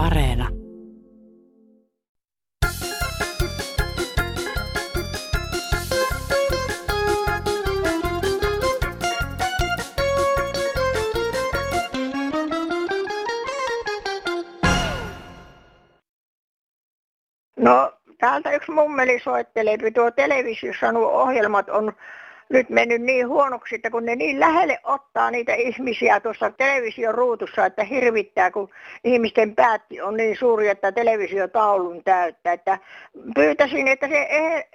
Areena. No täältä yksi mummeli soittelee, tuo televisiossa nuo ohjelmat on nyt mennyt niin huonoksi, että kun ne niin lähelle ottaa niitä ihmisiä tuossa television ruutussa, että hirvittää, kun ihmisten päätti on niin suuri, että televisiotaulun täyttää. Että pyytäisin, että se eh,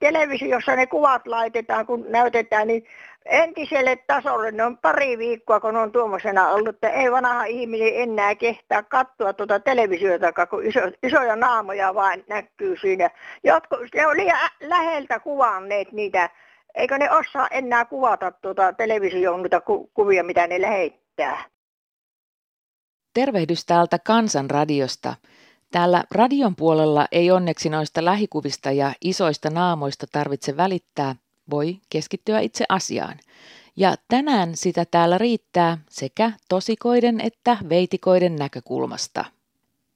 televisiossa ne kuvat laitetaan, kun näytetään, niin entiselle tasolle, ne on pari viikkoa, kun on tuommoisena ollut, että ei vanha ihminen enää kehtaa katsoa tuota televisiota, kun iso, isoja naamoja vain näkyy siinä. Jotkut, ne on liian läheltä kuvanneet niitä eikö ne osaa enää kuvata tuota televisioon niitä ku- kuvia, mitä ne lähettää? Tervehdys täältä Kansanradiosta. Täällä radion puolella ei onneksi noista lähikuvista ja isoista naamoista tarvitse välittää, voi keskittyä itse asiaan. Ja tänään sitä täällä riittää sekä tosikoiden että veitikoiden näkökulmasta.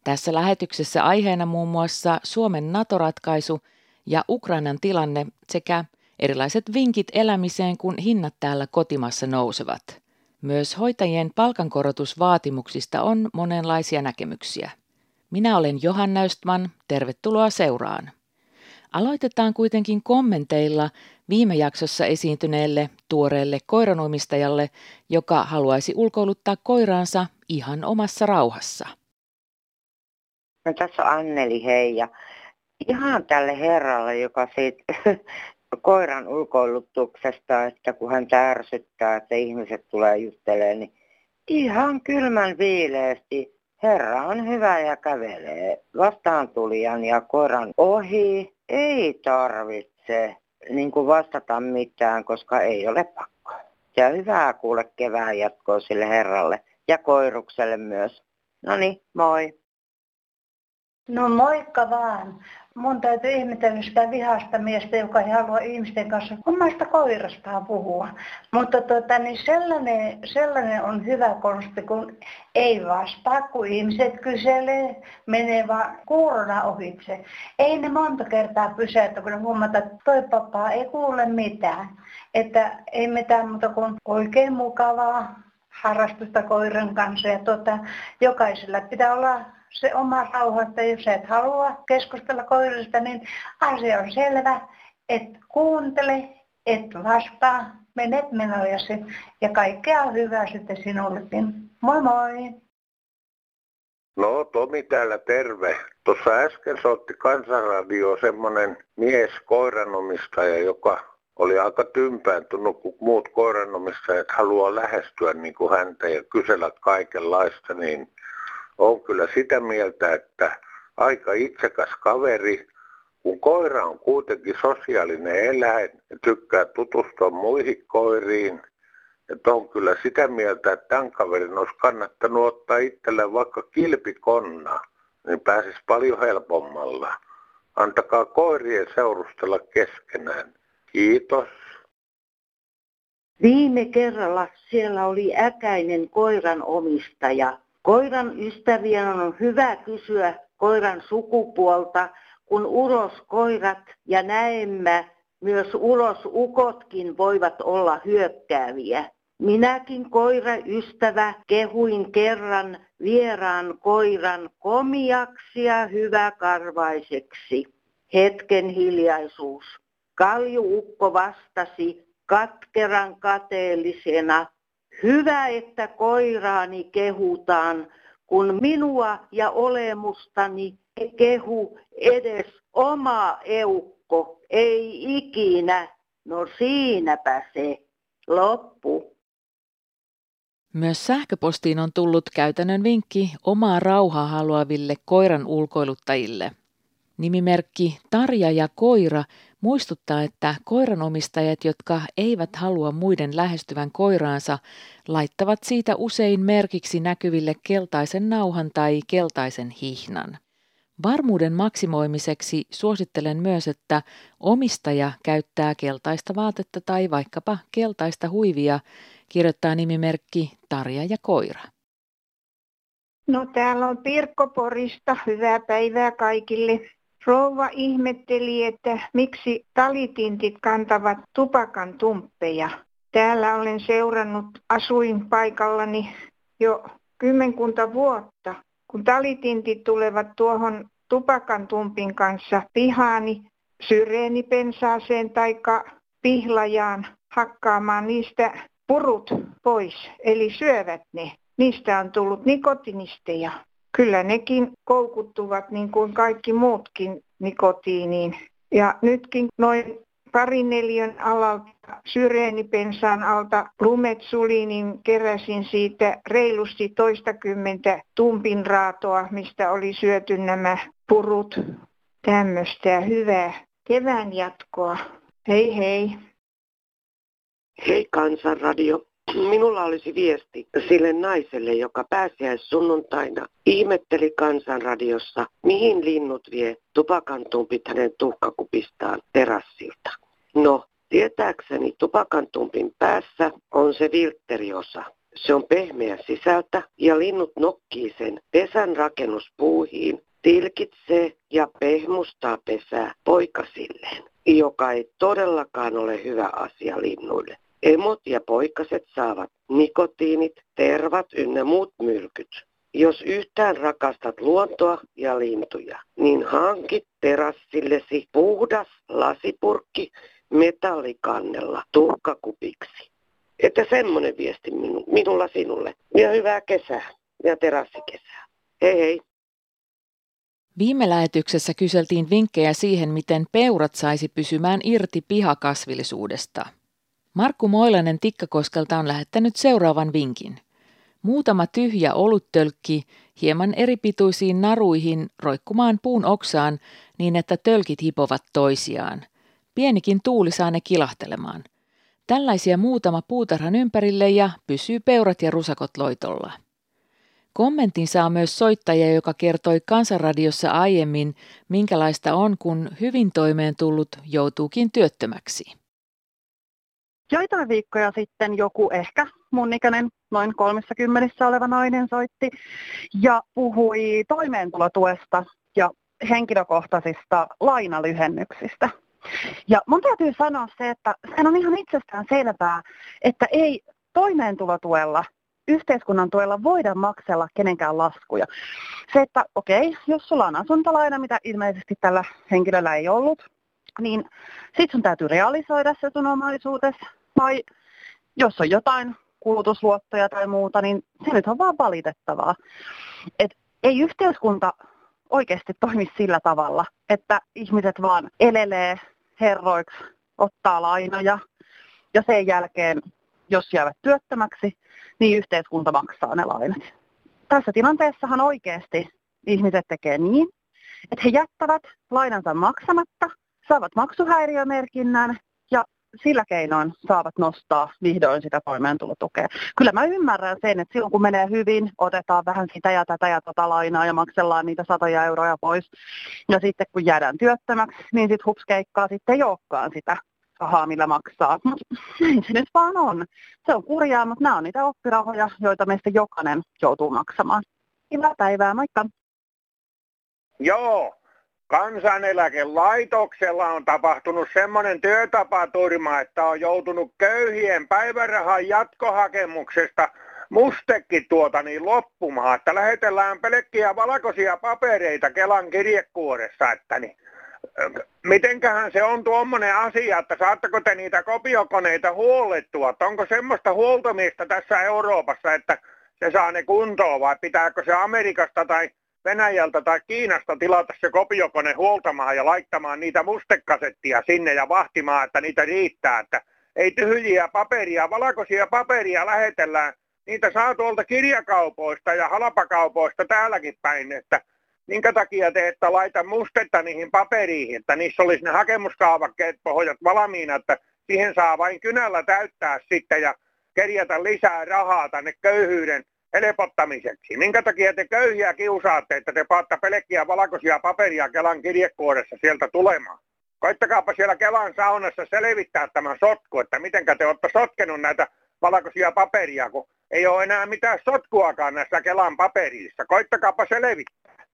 Tässä lähetyksessä aiheena muun muassa Suomen NATO-ratkaisu ja Ukrainan tilanne sekä Erilaiset vinkit elämiseen, kun hinnat täällä kotimassa nousevat. Myös hoitajien palkankorotusvaatimuksista on monenlaisia näkemyksiä. Minä olen Johanna Östman, tervetuloa seuraan. Aloitetaan kuitenkin kommenteilla viime jaksossa esiintyneelle tuoreelle koiranomistajalle, joka haluaisi ulkoiluttaa koiraansa ihan omassa rauhassa. No, tässä on Anneli, hei. Ja ihan tälle herralle, joka siitä koiran ulkoilutuksesta, että kun hän ärsyttää, että ihmiset tulee juttelemaan, niin ihan kylmän viileesti Herra on hyvä ja kävelee vastaan tulijan ja koiran ohi. Ei tarvitse niin kuin vastata mitään, koska ei ole pakko. Ja hyvää kuule kevään jatkoa sille herralle ja koirukselle myös. No niin, moi. No moikka vaan mun täytyy ihmetellä sitä vihasta miestä, joka ei halua ihmisten kanssa omasta koirastaan puhua. Mutta tota, niin sellainen, sellainen on hyvä konsti, kun ei vastaa, kun ihmiset kyselee, menee vaan kuurona ohitse. Ei ne monta kertaa pysäytä, kun ne huomata, että toi papaa ei kuule mitään. Että ei mitään muuta kuin oikein mukavaa harrastusta koiran kanssa. Ja tota, jokaisella pitää olla se oma rauha, että jos et halua keskustella koirista, niin asia on selvä, että kuuntele, et vastaa, menet menojasi ja kaikkea hyvää sitten sinullekin. Moi moi! No Tomi täällä terve. Tuossa äsken soitti Kansanradio semmoinen mies koiranomistaja, joka oli aika tympääntunut, kun muut koiranomistajat haluaa lähestyä niin kuin häntä ja kysellä kaikenlaista, niin on kyllä sitä mieltä, että aika itsekäs kaveri, kun koira on kuitenkin sosiaalinen eläin tykkää tutustua muihin koiriin, että on kyllä sitä mieltä, että tämän kaverin olisi kannattanut ottaa itselleen vaikka kilpikonna, niin pääsisi paljon helpommalla. Antakaa koirien seurustella keskenään. Kiitos. Viime kerralla siellä oli äkäinen koiran omistaja Koiran ystävien on hyvä kysyä koiran sukupuolta, kun uroskoirat ja näemmä myös urosukotkin voivat olla hyökkääviä. Minäkin koiraystävä kehuin kerran vieraan koiran komiaksi ja hyväkarvaiseksi. Hetken hiljaisuus. Kaljuukko vastasi katkeran kateellisena, Hyvä, että koiraani kehutaan, kun minua ja olemustani kehu edes oma eukko, ei ikinä. No siinäpä se. Loppu. Myös sähköpostiin on tullut käytännön vinkki omaa rauhaa haluaville koiran ulkoiluttajille. Nimimerkki Tarja ja Koira muistuttaa, että koiranomistajat, jotka eivät halua muiden lähestyvän koiraansa, laittavat siitä usein merkiksi näkyville keltaisen nauhan tai keltaisen hihnan. Varmuuden maksimoimiseksi suosittelen myös, että omistaja käyttää keltaista vaatetta tai vaikkapa keltaista huivia, kirjoittaa nimimerkki Tarja ja koira. No täällä on Pirkko Porista. Hyvää päivää kaikille. Rouva ihmetteli, että miksi talitintit kantavat tupakan tumppeja. Täällä olen seurannut asuinpaikallani jo kymmenkunta vuotta. Kun talitintit tulevat tuohon tupakan tumpin kanssa pihaani syreenipensaaseen tai pihlajaan hakkaamaan niistä purut pois, eli syövät ne. Niistä on tullut nikotinisteja. Kyllä nekin koukuttuvat niin kuin kaikki muutkin nikotiiniin. Ja nytkin noin parin neljän alalta, syreenipensaan alta lumetsuli, niin keräsin siitä reilusti toistakymmentä tumpinraatoa, mistä oli syöty nämä purut. Tämmöistä hyvää kevään jatkoa. Hei hei. Hei Kansanradio. Minulla olisi viesti sille naiselle, joka pääsiäis sunnuntaina ihmetteli kansanradiossa, mihin linnut vie tupakantumpit hänen tuhkakupistaan terassilta. No, tietääkseni tupakantumpin päässä on se viltteriosa. Se on pehmeä sisältä ja linnut nokkii sen pesän rakennuspuuhiin, tilkitsee ja pehmustaa pesää poikasilleen, joka ei todellakaan ole hyvä asia linnuille. Emot ja poikaset saavat nikotiinit, tervat ynnä muut myrkyt. Jos yhtään rakastat luontoa ja lintuja, niin hankit terassillesi puhdas lasipurkki metallikannella tuhkakupiksi. Että semmonen viesti minu, minulla sinulle. Ja hyvää kesää ja terassikesää. Hei hei. Viime lähetyksessä kyseltiin vinkkejä siihen, miten peurat saisi pysymään irti pihakasvillisuudesta. Markku Moilanen Tikkakoskelta on lähettänyt seuraavan vinkin. Muutama tyhjä oluttölkki hieman eripituisiin naruihin roikkumaan puun oksaan niin, että tölkit hipovat toisiaan. Pienikin tuuli saa ne kilahtelemaan. Tällaisia muutama puutarhan ympärille ja pysyy peurat ja rusakot loitolla. Kommentin saa myös soittaja, joka kertoi Kansanradiossa aiemmin, minkälaista on, kun hyvin toimeen tullut joutuukin työttömäksi. Joitain viikkoja sitten joku ehkä mun ikäinen noin 30 oleva nainen soitti ja puhui toimeentulotuesta ja henkilökohtaisista lainalyhennyksistä. Ja mun täytyy sanoa se, että sehän on ihan itsestään selvää, että ei toimeentulotuella yhteiskunnan tuella voida maksella kenenkään laskuja. Se, että okei, okay, jos sulla on asuntolaina, mitä ilmeisesti tällä henkilöllä ei ollut, niin sitten sun täytyy realisoida se sun omaisuutesi. Tai jos on jotain kulutusluottoja tai muuta, niin se nyt on vaan valitettavaa. Et ei yhteiskunta oikeasti toimi sillä tavalla, että ihmiset vaan elelee herroiksi, ottaa lainoja ja sen jälkeen, jos jäävät työttömäksi, niin yhteiskunta maksaa ne lainat. Tässä tilanteessahan oikeasti ihmiset tekee niin, että he jättävät lainansa maksamatta, saavat maksuhäiriömerkinnän sillä keinoin saavat nostaa vihdoin sitä toimeentulotukea. Kyllä mä ymmärrän sen, että silloin kun menee hyvin, otetaan vähän sitä ja tätä ja tota lainaa ja maksellaan niitä satoja euroja pois. Ja sitten kun jäädään työttömäksi, niin sitten hupskeikkaa sitten ei olekaan sitä rahaa, millä maksaa. Mutta se nyt vaan on. Se on kurjaa, mutta nämä on niitä oppirahoja, joita meistä jokainen joutuu maksamaan. Hyvää päivää, moikka! Joo, kansaneläkelaitoksella on tapahtunut semmoinen työtapaturma, että on joutunut köyhien päivärahan jatkohakemuksesta mustekki tuota niin loppumaan, että lähetellään pelkkiä valkoisia papereita Kelan kirjekuoressa, että niin mitenköhän se on tuommoinen asia, että saatteko te niitä kopiokoneita huollettua, että onko semmoista huoltomista tässä Euroopassa, että se saa ne kuntoon vai pitääkö se Amerikasta tai Venäjältä tai Kiinasta tilata se kopiokone huoltamaan ja laittamaan niitä mustekasettia sinne ja vahtimaan, että niitä riittää, että ei tyhjiä paperia, valkoisia paperia lähetellään. Niitä saa tuolta kirjakaupoista ja halpakaupoista täälläkin päin, että minkä takia te että laita mustetta niihin paperiin, että niissä olisi ne hakemuskaavakkeet pohjat valmiina, että siihen saa vain kynällä täyttää sitten ja kerjätä lisää rahaa tänne köyhyyden helpottamiseksi. Minkä takia te köyhiä kiusaatte, että te paatta pelkkiä valkoisia paperia Kelan kirjekuoressa sieltä tulemaan? Koittakaapa siellä Kelan saunassa selvittää tämä sotku, että miten te olette sotkenut näitä valkoisia paperia, kun ei ole enää mitään sotkuakaan näissä Kelan paperissa. Koittakaapa selvittää.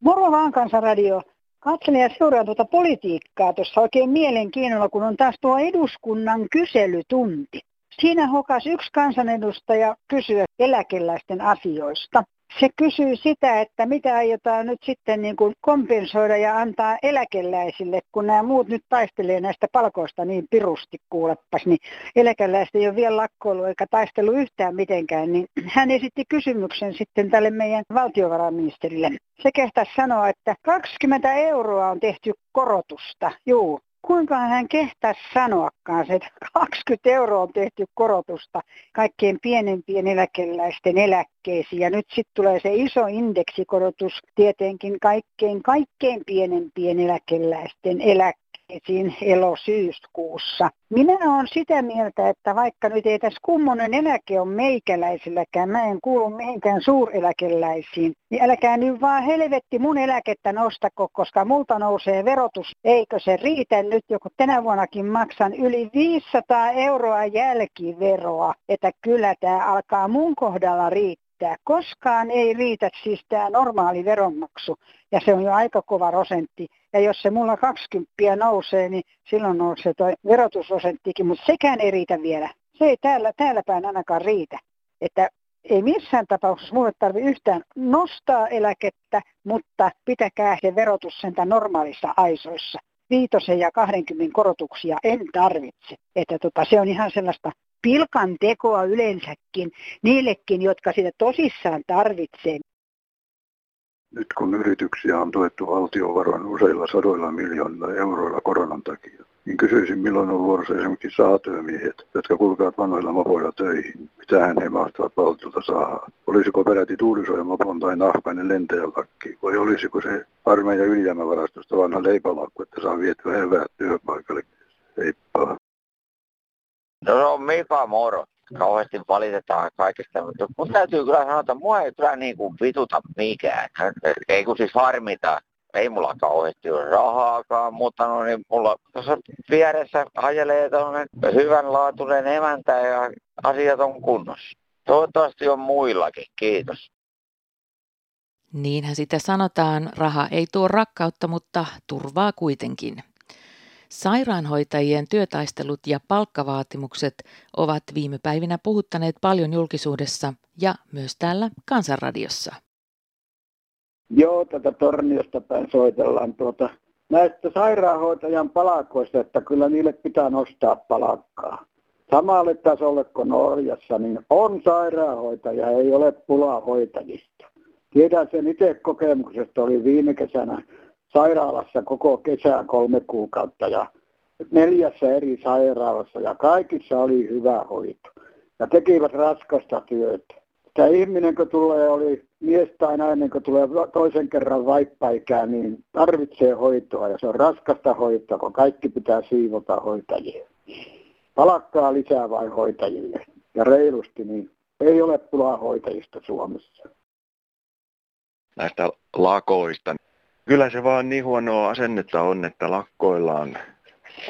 Moro vaan kansanradio. Katselen ja seuraan tuota politiikkaa tuossa oikein mielenkiinnolla, kun on taas tuo eduskunnan kyselytunti. Siinä hokas yksi kansanedustaja kysyä eläkeläisten asioista. Se kysyy sitä, että mitä aiotaan nyt sitten niin kuin kompensoida ja antaa eläkeläisille, kun nämä muut nyt taistelee näistä palkoista niin pirusti kuulepas, niin eläkeläiset ei ole vielä lakkoilu eikä taistelu yhtään mitenkään, niin hän esitti kysymyksen sitten tälle meidän valtiovarainministerille. Se kehtäisi sanoa, että 20 euroa on tehty korotusta, juu, kuinka hän kehtäisi sanoakaan se, että 20 euroa on tehty korotusta kaikkein pienempien eläkeläisten eläkkeisiin. Ja nyt sitten tulee se iso indeksikorotus tietenkin kaikkein, kaikkein pienempien eläkeläisten eläkkeisiin siinä elo-syyskuussa. Minä olen sitä mieltä, että vaikka nyt ei tässä kummonen eläke on meikäläisilläkään, mä en kuulu mihinkään suureläkeläisiin, niin älkää nyt vaan helvetti mun eläkettä nostako, koska multa nousee verotus. Eikö se riitä nyt, joku tänä vuonnakin maksan yli 500 euroa jälkiveroa, että kyllä tämä alkaa mun kohdalla riittää riittää. Koskaan ei riitä siis tämä normaali veronmaksu, ja se on jo aika kova prosentti. Ja jos se mulla 20 nousee, niin silloin nousee tuo verotusprosenttikin, mutta sekään ei riitä vielä. Se ei täällä, täällä päin ainakaan riitä. Että ei missään tapauksessa mulle tarvitse yhtään nostaa eläkettä, mutta pitäkää se verotus sentä normaalissa aisoissa. Viitosen ja 20 korotuksia en tarvitse. Että tota, se on ihan sellaista pilkan tekoa yleensäkin niillekin, jotka sitä tosissaan tarvitsee. Nyt kun yrityksiä on tuettu valtiovaroin useilla sadoilla miljoonilla euroilla koronan takia, niin kysyisin milloin on vuorossa esimerkiksi saatyömiehet, jotka kulkevat vanhoilla mopoilla töihin. Mitähän he mahtavat valtiolta saada? Olisiko peräti tuulisoimapon tai nahkainen lentäjälakki? Vai olisiko se armeijan ylijäämävarastosta vanha leipälakku, että saa vietyä eväät työpaikalle? Heippa. No on Mika moro. Kauheasti valitetaan kaikesta, mutta mun täytyy kyllä sanoa, että mua ei kyllä niin kuin vituta mikään. Ei kun siis harmita. Ei mulla kauheasti ole rahaakaan, mutta no niin mulla tuossa vieressä hajelee tuonne hyvänlaatuinen emäntä ja asiat on kunnossa. Toivottavasti on muillakin. Kiitos. Niinhän sitä sanotaan, raha ei tuo rakkautta, mutta turvaa kuitenkin. Sairaanhoitajien työtaistelut ja palkkavaatimukset ovat viime päivinä puhuttaneet paljon julkisuudessa ja myös täällä Kansanradiossa. Joo, tätä Torniosta päin soitellaan tuota, näistä sairaanhoitajan palakoista, että kyllä niille pitää nostaa palakkaa. Samalle tasolle kuin Norjassa, niin on sairaanhoitaja, ei ole pulaa hoitajista. Tiedän sen itse kokemuksesta, oli viime kesänä sairaalassa koko kesän kolme kuukautta ja neljässä eri sairaalassa ja kaikissa oli hyvä hoito. Ja tekivät raskasta työtä. Tämä ihminen, kun tulee, oli mies tai nainen, kun tulee toisen kerran vaippaikään, niin tarvitsee hoitoa ja se on raskasta hoitoa, kun kaikki pitää siivota hoitajia. Palakkaa lisää vain hoitajille ja reilusti, niin ei ole pulaa hoitajista Suomessa. Näistä lakoista Kyllä se vaan niin huonoa asennetta on, että lakkoillaan,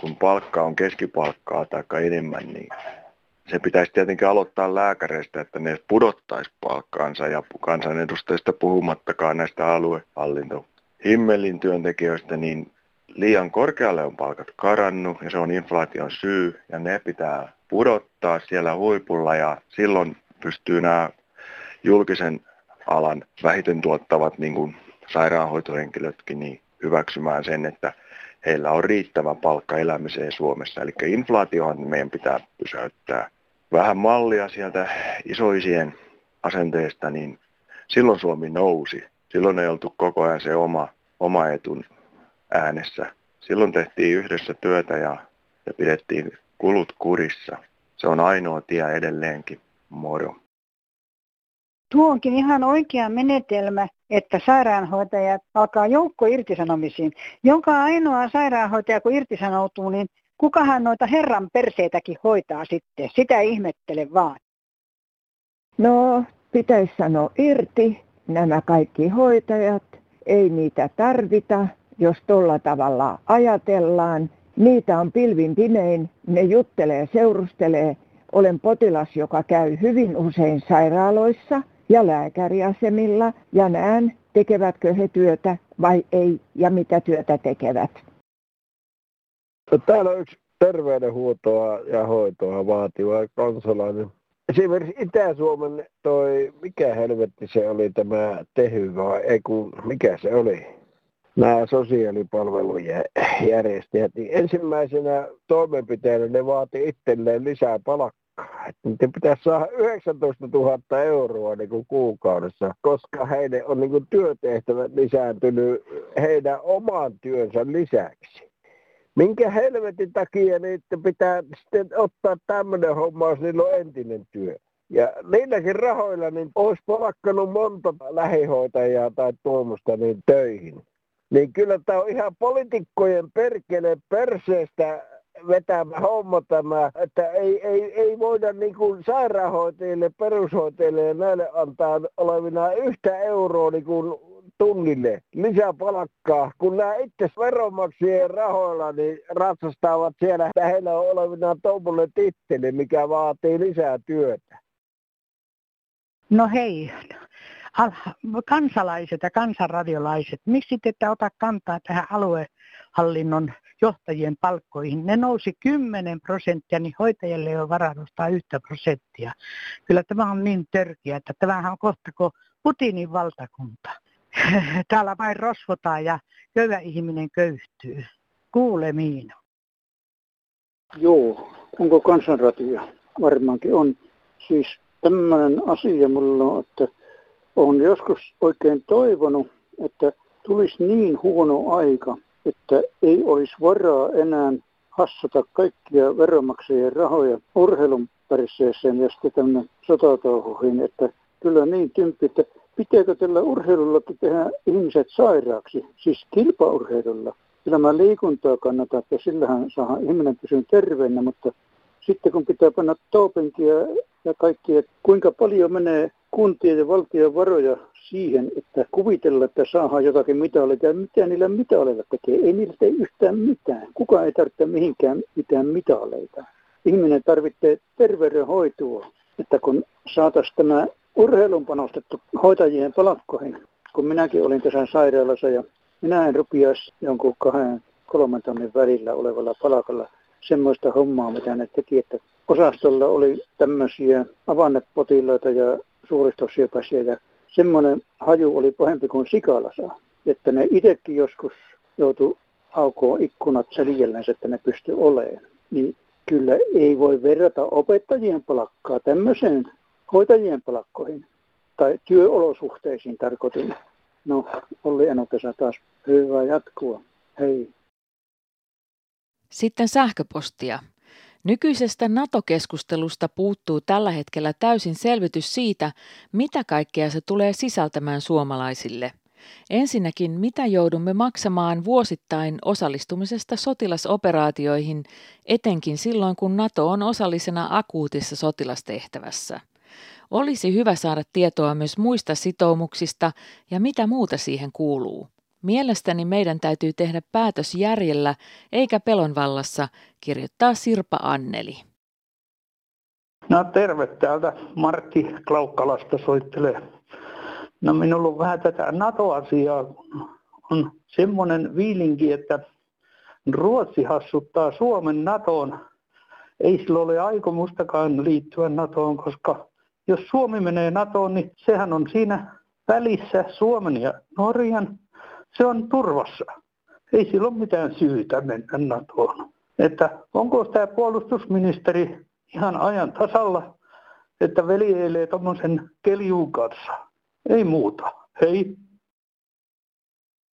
kun palkka on keskipalkkaa tai enemmän, niin se pitäisi tietenkin aloittaa lääkäreistä, että ne pudottaisi palkkaansa ja kansanedustajista puhumattakaan näistä aluehallinto himmelin työntekijöistä, niin liian korkealle on palkat karannut ja se on inflaation syy ja ne pitää pudottaa siellä huipulla ja silloin pystyy nämä julkisen alan vähiten tuottavat niin kuin sairaanhoitohenkilötkin niin hyväksymään sen, että heillä on riittävä palkka elämiseen Suomessa. Eli inflaatiohan meidän pitää pysäyttää. Vähän mallia sieltä isoisien asenteesta, niin silloin Suomi nousi. Silloin ei oltu koko ajan se oma, oma etun äänessä. Silloin tehtiin yhdessä työtä ja, ja pidettiin kulut kurissa. Se on ainoa tie edelleenkin. Moro. Tuo onkin ihan oikea menetelmä, että sairaanhoitajat alkaa joukko irtisanomisiin. Jonka ainoa sairaanhoitaja, kun irtisanoutuu, niin kukahan noita herran perseitäkin hoitaa sitten? Sitä ihmettele vaan. No, pitäisi sanoa irti nämä kaikki hoitajat. Ei niitä tarvita, jos tuolla tavalla ajatellaan. Niitä on pilvin pimein, ne juttelee, seurustelee, olen potilas, joka käy hyvin usein sairaaloissa ja lääkäriasemilla ja näen, tekevätkö he työtä vai ei ja mitä työtä tekevät. Täällä on yksi terveydenhuoltoa ja hoitoa vaativa kansalainen. Esimerkiksi Itä-Suomen toi, mikä helvetti se oli tämä Tehy vai ei kun, mikä se oli? Nämä sosiaalipalvelujen järjestäjät, niin ensimmäisenä toimenpiteenä ne vaati itselleen lisää palkkaa. Niiden pitäisi saada 19 000 euroa niin kuin kuukaudessa, koska heidän on niin kuin työtehtävät lisääntynyt heidän oman työnsä lisäksi minkä helvetin takia niitä pitää sitten ottaa tämmöinen homma, jos niillä on entinen työ. Ja niilläkin rahoilla niin olisi palkkanut monta lähihoitajaa tai tuomusta niin töihin. Niin kyllä tämä on ihan poliitikkojen perkele perseestä vetämä homma tämä, että ei, ei, ei voida niin kuin sairaanhoitajille, perushoitajille ja näille antaa olevina yhtä euroa niin kuin tunnille lisäpalkkaa, kun nämä itse veronmaksajien rahoilla niin ratsastavat siellä, että heillä on olevina tuommoinen titteli, mikä vaatii lisää työtä. No hei, kansalaiset ja kansanradiolaiset, miksi te ette ota kantaa tähän aluehallinnon johtajien palkkoihin? Ne nousi 10 prosenttia, niin hoitajille on varaa yhtä prosenttia. Kyllä tämä on niin törkeä, että tämähän on kohta kuin Putinin valtakunta. täällä vain rosvotaan ja köyhä ihminen köyhtyy. Kuulemiin. Joo, onko kansanratia? Varmaankin on. Siis tämmöinen asia mulla on, että on joskus oikein toivonut, että tulisi niin huono aika, että ei olisi varaa enää hassata kaikkia veronmaksajien rahoja urheilun pärisseeseen ja sitten tänne sotatouhuihin, että kyllä niin tympi, että pitääkö tällä urheilullakin tehdä ihmiset sairaaksi, siis kilpaurheilulla. mä liikuntaa kannattaa, että sillähän saa ihminen pysyä terveenä, mutta sitten kun pitää panna topinkia ja kaikki, että kuinka paljon menee kuntien ja valtion varoja siihen, että kuvitella, että saadaan jotakin mitaleita ja mitä niillä mitaleilla tekee. Ei niillä tee yhtään mitään. Kukaan ei tarvitse mihinkään mitään mitaleita. Ihminen tarvitsee terveydenhoitoa, että kun saataisiin tämä urheilun panostettu hoitajien palakkoihin, kun minäkin olin tässä sairaalassa ja minä en rupiaisi jonkun kahden kolmen tonnin välillä olevalla palakalla semmoista hommaa, mitä ne teki, että osastolla oli tämmöisiä avannepotilaita ja suuristosyöpäisiä ja semmoinen haju oli pahempi kuin sikalasa, että ne itsekin joskus joutu aukoon ikkunat seljellensä, että ne pysty olemaan. Niin kyllä ei voi verrata opettajien palakkaa tämmöiseen hoitajien palkkoihin tai työolosuhteisiin tarkoitin. No, Olli Enokesä taas hyvää jatkua. Hei. Sitten sähköpostia. Nykyisestä NATO-keskustelusta puuttuu tällä hetkellä täysin selvitys siitä, mitä kaikkea se tulee sisältämään suomalaisille. Ensinnäkin, mitä joudumme maksamaan vuosittain osallistumisesta sotilasoperaatioihin, etenkin silloin kun NATO on osallisena akuutissa sotilastehtävässä. Olisi hyvä saada tietoa myös muista sitoumuksista ja mitä muuta siihen kuuluu. Mielestäni meidän täytyy tehdä päätös järjellä eikä pelon vallassa, kirjoittaa Sirpa Anneli. No terve täältä Martti Klaukkalasta soittelee. No minulla on vähän tätä NATO-asiaa. On semmoinen viilinki, että Ruotsi hassuttaa Suomen NATOon. Ei sillä ole aikomustakaan liittyä NATOon, koska jos Suomi menee NATOon, niin sehän on siinä välissä Suomen ja Norjan. Se on turvassa. Ei sillä ole mitään syytä mennä NATOon. Että onko tämä puolustusministeri ihan ajan tasalla, että veljeilee tuommoisen keljuun kanssa? Ei muuta. Hei.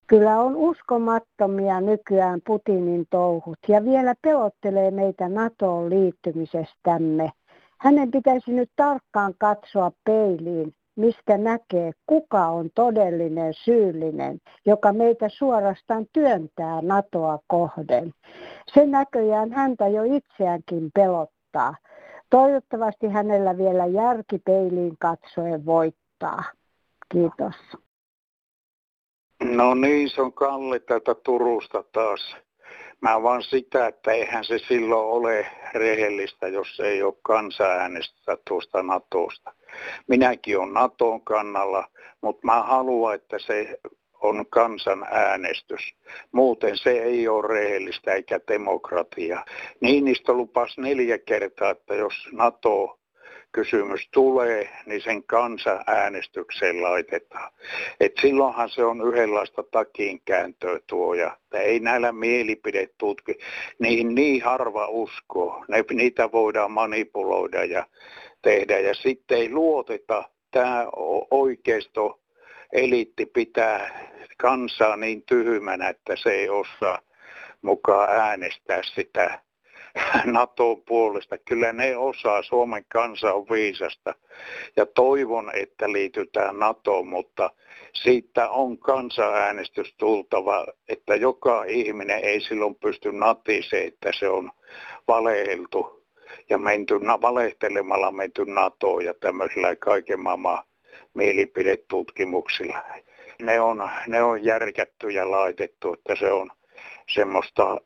Kyllä on uskomattomia nykyään Putinin touhut ja vielä pelottelee meitä NATOon liittymisestämme. Hänen pitäisi nyt tarkkaan katsoa peiliin, mistä näkee, kuka on todellinen syyllinen, joka meitä suorastaan työntää NATOa kohden. Se näköjään häntä jo itseäänkin pelottaa. Toivottavasti hänellä vielä järki peiliin katsoen voittaa. Kiitos. No niin, se on Kalli täältä Turusta taas. Mä vaan sitä, että eihän se silloin ole rehellistä, jos ei ole kansanäänestä tuosta NATOsta. Minäkin olen NATOn kannalla, mutta mä haluan, että se on kansanäänestys. Muuten se ei ole rehellistä eikä demokratia. Niinistö lupasi neljä kertaa, että jos NATO kysymys tulee, niin sen kansanäänestykseen laitetaan. Et silloinhan se on yhdenlaista takin kääntöä tuo ja ei näillä mielipidetutki, niihin niin harva usko. Ne, niitä voidaan manipuloida ja tehdä ja sitten ei luoteta tämä oikeisto eliitti pitää kansaa niin tyhmänä, että se ei osaa mukaan äänestää sitä NATOn puolesta. Kyllä ne osaa, Suomen kansa on viisasta ja toivon, että liitytään NATOon, mutta siitä on kansanäänestys tultava, että joka ihminen ei silloin pysty natiseen, että se on valeheltu ja menty, valehtelemalla menty NATOon ja tämmöisillä kaiken maailman mielipidetutkimuksilla. Ne on, ne on järkätty ja laitettu, että se on semmoista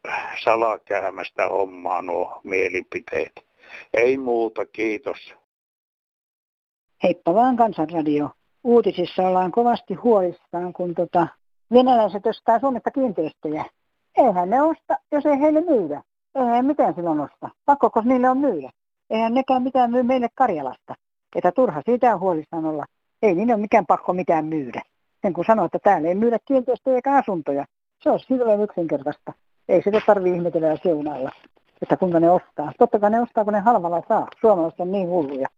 salakäämästä hommaa nuo mielipiteet. Ei muuta, kiitos. Heippa vaan Kansanradio. Uutisissa ollaan kovasti huolissaan, kun tota, venäläiset ostaa Suomesta kiinteistöjä. Eihän ne osta, jos ei heille myydä. Eihän mitään silloin osta. Pakko, niille on myydä. Eihän nekään mitään myy meille Karjalasta. Että turha siitä on huolissaan olla. Ei niin ole mikään pakko mitään myydä. Sen kun sanoo, että täällä ei myydä kiinteistöjä eikä asuntoja. Se on silloin yksinkertaista. Ei sitä tarvitse ihmetellä ja seunailla, että kuinka ne ostaa. Totta kai ne ostaa, kun ne halvalla saa. Suomalaiset on niin hulluja.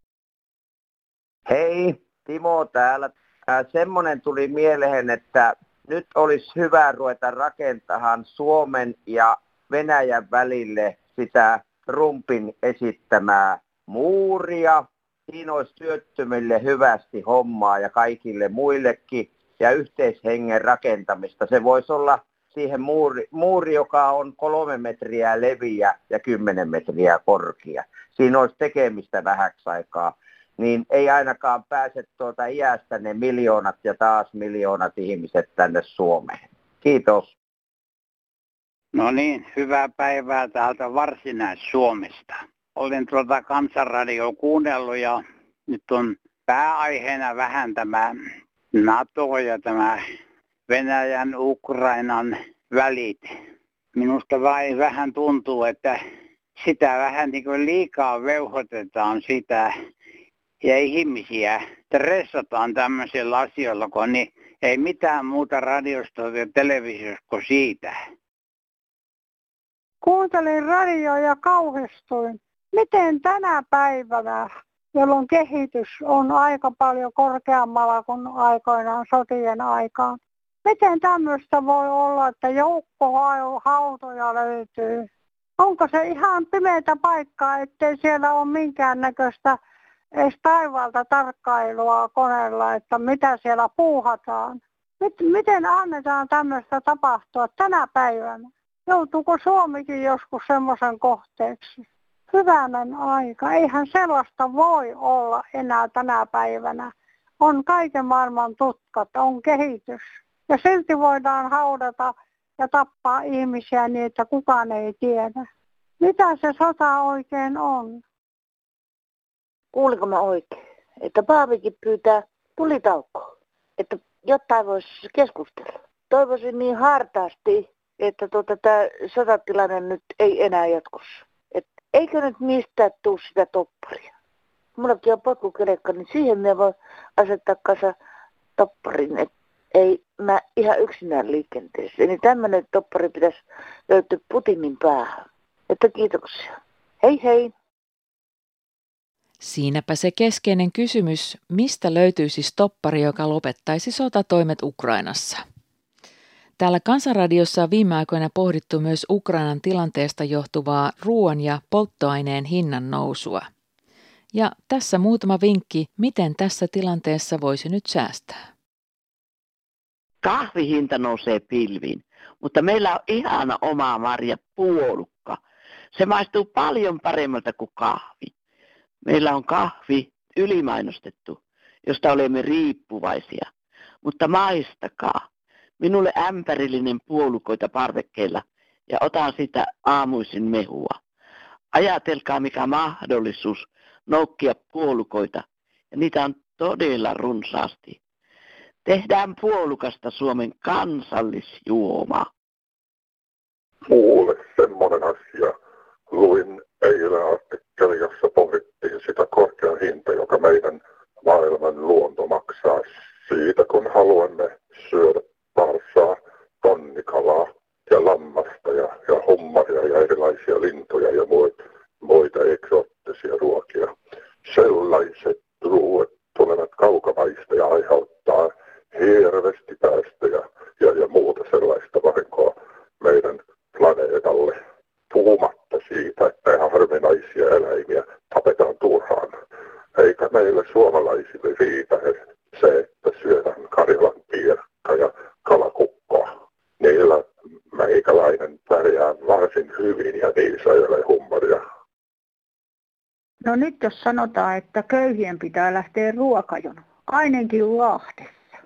Hei, Timo täällä. Äh, semmoinen tuli mieleen, että nyt olisi hyvä ruveta rakentamaan Suomen ja Venäjän välille sitä Trumpin esittämää muuria. Siinä olisi työttömille hyvästi hommaa ja kaikille muillekin ja yhteishengen rakentamista. Se voisi olla siihen muuri, muuri, joka on kolme metriä leviä ja kymmenen metriä korkea. Siinä olisi tekemistä vähäksi aikaa. Niin ei ainakaan pääse tuota iästä ne miljoonat ja taas miljoonat ihmiset tänne Suomeen. Kiitos. No niin, hyvää päivää täältä Varsinais-Suomesta. Olen tuota kansanradio kuunnellut ja nyt on pääaiheena vähän tämä NATO ja tämä Venäjän Ukrainan välit. Minusta vain vähän tuntuu, että sitä vähän niin kuin liikaa veuhotetaan sitä ja ihmisiä stressataan tämmöisillä asioilla, kun niin ei mitään muuta radiosta ja televisiosta kuin siitä. Kuuntelin radioa ja kauhistuin. Miten tänä päivänä jolloin kehitys on aika paljon korkeammalla kuin aikoinaan sotien aikaan. Miten tämmöistä voi olla, että joukkohautoja löytyy? Onko se ihan pimeätä paikkaa, ettei siellä ole minkäännäköistä edes taivaalta tarkkailua koneella, että mitä siellä puuhataan? Miten annetaan tämmöistä tapahtua tänä päivänä? Joutuuko Suomikin joskus semmoisen kohteeksi? hyvänen aika. Eihän sellaista voi olla enää tänä päivänä. On kaiken maailman tutkat, on kehitys. Ja silti voidaan haudata ja tappaa ihmisiä niin, että kukaan ei tiedä. Mitä se sota oikein on? Kuuliko mä oikein? Että Paavikin pyytää tulitaukoa, että jotain voisi keskustella. Toivoisin niin hartaasti, että tuota, tämä sotatilanne nyt ei enää jatkossa eikö nyt mistään tuu sitä topparia? Mullakin on potkukelekka, niin siihen me voi asettaa kanssa topparin, että ei mä ihan yksinään liikenteessä. Eli tämmöinen toppari pitäisi löytyä Putinin päähän. Että kiitoksia. Hei hei! Siinäpä se keskeinen kysymys, mistä löytyisi stoppari, joka lopettaisi sotatoimet Ukrainassa. Täällä Kansanradiossa on viime aikoina pohdittu myös Ukrainan tilanteesta johtuvaa ruoan ja polttoaineen hinnan nousua. Ja tässä muutama vinkki, miten tässä tilanteessa voisi nyt säästää. Kahvihinta nousee pilviin, mutta meillä on ihana oma marja puolukka. Se maistuu paljon paremmalta kuin kahvi. Meillä on kahvi ylimainostettu, josta olemme riippuvaisia. Mutta maistakaa. Minulle ämpärillinen puolukoita parvekkeella ja otan sitä aamuisin mehua. Ajatelkaa mikä mahdollisuus noukkia puolukoita ja niitä on todella runsaasti. Tehdään puolukasta Suomen kansallisjuoma. Mulle semmoinen asia. Luin eilen artikkeli, jossa pohdittiin sitä korkean hinta, joka meidän maailman luonto maksaa siitä, kun haluamme syödä parsaa, tonnikalaa ja lammasta ja, ja hummaria ja erilaisia lintuja ja muita, muita eksoottisia ruokia. Sellaiset ruoat tulevat kaukamaista ja aiheuttaa hirveästi päästöjä ja, ja muuta sellaista vahinkoa meidän planeetalle. Puhumatta siitä, että ihan harvinaisia eläimiä tapetaan turhaan. Eikä meille suomalaisille riitä se, että syödään Karjalan piirakka ja kalakukkoa. Niillä meikäläinen pärjää varsin hyvin ja niissä ei ole hummoria. No nyt jos sanotaan, että köyhien pitää lähteä ruokajonoon, ainakin Lahdessa.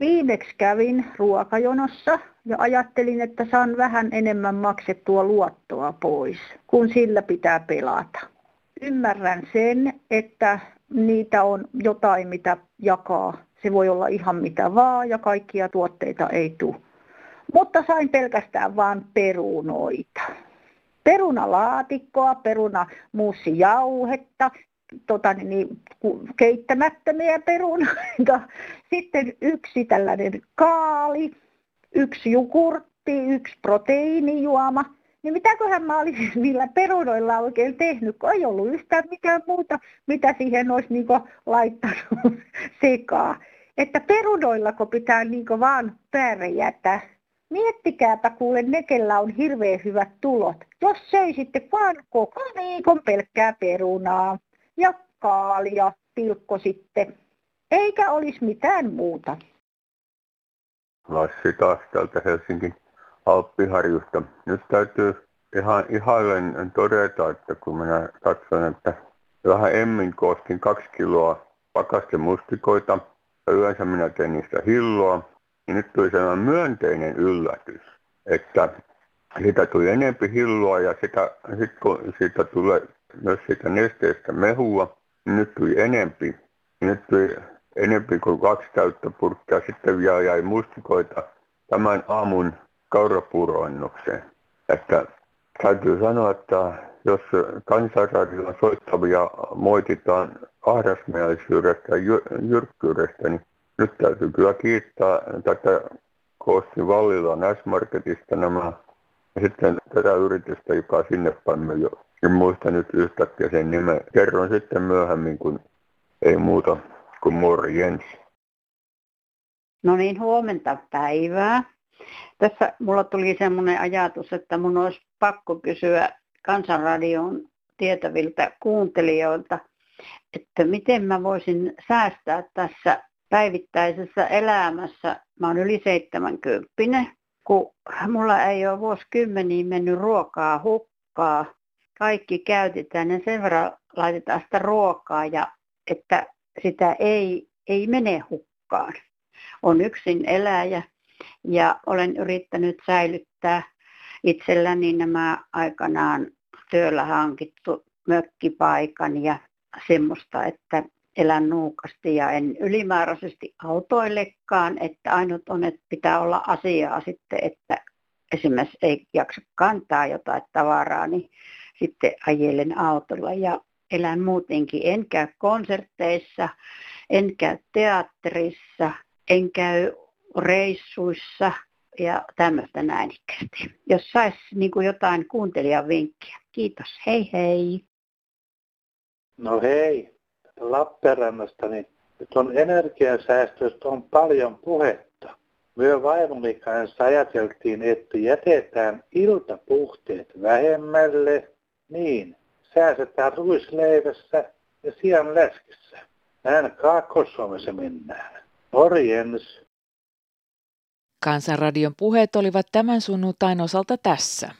Viimeksi kävin ruokajonossa ja ajattelin, että saan vähän enemmän maksettua luottoa pois, kun sillä pitää pelata. Ymmärrän sen, että niitä on jotain, mitä jakaa. Se voi olla ihan mitä vaan ja kaikkia tuotteita ei tule. Mutta sain pelkästään vain perunoita. Perunalaatikkoa, perunamuussijauhetta, tota, niin, keittämättömiä perunoita, sitten yksi tällainen kaali, yksi jukurtti, yksi proteiinijuoma. Niin mitäköhän mä olisin niillä perunoilla oikein tehnyt, kun ei ollut yhtään mitään muuta, mitä siihen olisi niin laittanut sekaan. Että perunoillako pitää niin vaan pärjätä. Miettikääpä kuule ne, kellä on hirveän hyvät tulot. Jos ei sitten vaan koko viikon pelkkää perunaa ja kaalia, pilkko sitten, eikä olisi mitään muuta. Lassi taas täältä Helsingin Alppiharjusta. Nyt täytyy ihan ihaillen todeta, että kun minä katson, että vähän emmin koostin kaksi kiloa pakaste mustikoita ja yleensä minä teen niistä hilloa, niin nyt tuli sellainen myönteinen yllätys, että siitä tuli enempi hilloa ja sitä, sit kun siitä tulee myös siitä nesteestä mehua, nyt tuli enempi. Nyt tuli enempi kuin kaksi täyttä purkkia. Sitten vielä jäi mustikoita tämän aamun kaurapuuroannokseen. Että täytyy sanoa, että jos kansanradion soittavia moititaan ahdasmielisyydestä ja jyrkkyydestä, niin nyt täytyy kyllä kiittää tätä Koostin Vallilan S-Marketista nämä ja sitten tätä yritystä, joka sinne jo en muista nyt yhtäkkiä sen nimen. Kerron sitten myöhemmin, kun ei muuta kuin morjens. No niin, huomenta päivää. Tässä mulla tuli semmoinen ajatus, että mun olisi pakko kysyä Kansanradion tietäviltä kuuntelijoilta, että miten mä voisin säästää tässä päivittäisessä elämässä. Mä oon yli 70, kun mulla ei ole vuosikymmeniin mennyt ruokaa hukkaa kaikki käytetään ja sen verran laitetaan sitä ruokaa, ja että sitä ei, ei mene hukkaan. On yksin eläjä ja olen yrittänyt säilyttää itselläni nämä aikanaan työllä hankittu mökkipaikan ja semmoista, että elän nuukasti ja en ylimääräisesti autoillekaan, että ainut on, että pitää olla asiaa sitten, että esimerkiksi ei jaksa kantaa jotain tavaraa, niin sitten ajelen autolla ja elän muutenkin. En käy konserteissa, en käy teatterissa, en käy reissuissa ja tämmöistä näin ikästi. Jos saisi niin jotain kuuntelijan vinkkiä. Kiitos, hei hei. No hei, Lappeenrannasta, niin nyt on energiansäästöstä on paljon puhetta. Myö vaimoni kanssa ajateltiin, että jätetään iltapuhteet vähemmälle niin, säästetään ruisleivässä ja sian läskissä. Näin Kaakkois-Suomessa mennään. Morjens! Kansanradion puheet olivat tämän sunnuntain osalta tässä.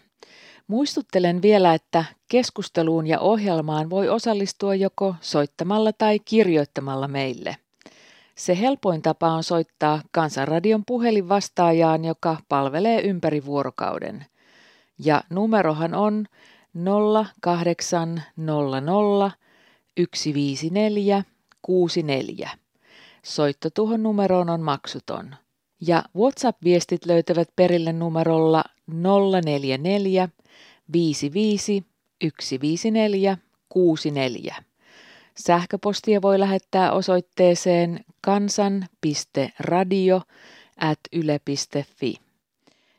Muistuttelen vielä, että keskusteluun ja ohjelmaan voi osallistua joko soittamalla tai kirjoittamalla meille. Se helpoin tapa on soittaa Kansanradion puhelin vastaajaan, joka palvelee ympäri vuorokauden – Ja numerohan on 0800 154 64. Soitto tuohon numeroon on maksuton. Ja WhatsApp-viestit löytävät perille numerolla 044 55 154 64. Sähköpostia voi lähettää osoitteeseen kansan.radio at yle.fi.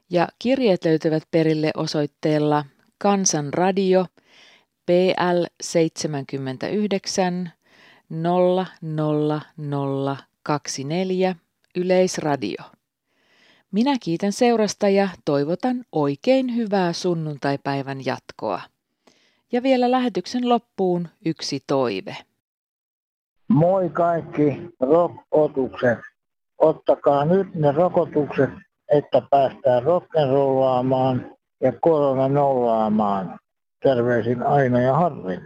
Ja kirjeet löytyvät perille osoitteella Kansanradio PL 79 00024 Yleisradio. Minä kiitän seurasta ja toivotan oikein hyvää sunnuntaipäivän jatkoa. Ja vielä lähetyksen loppuun yksi toive. Moi kaikki rokotukset. Ottakaa nyt ne rokotukset, että päästään rock'n'rollaamaan ja korona nollaamaan. Terveisin Aino ja Harri.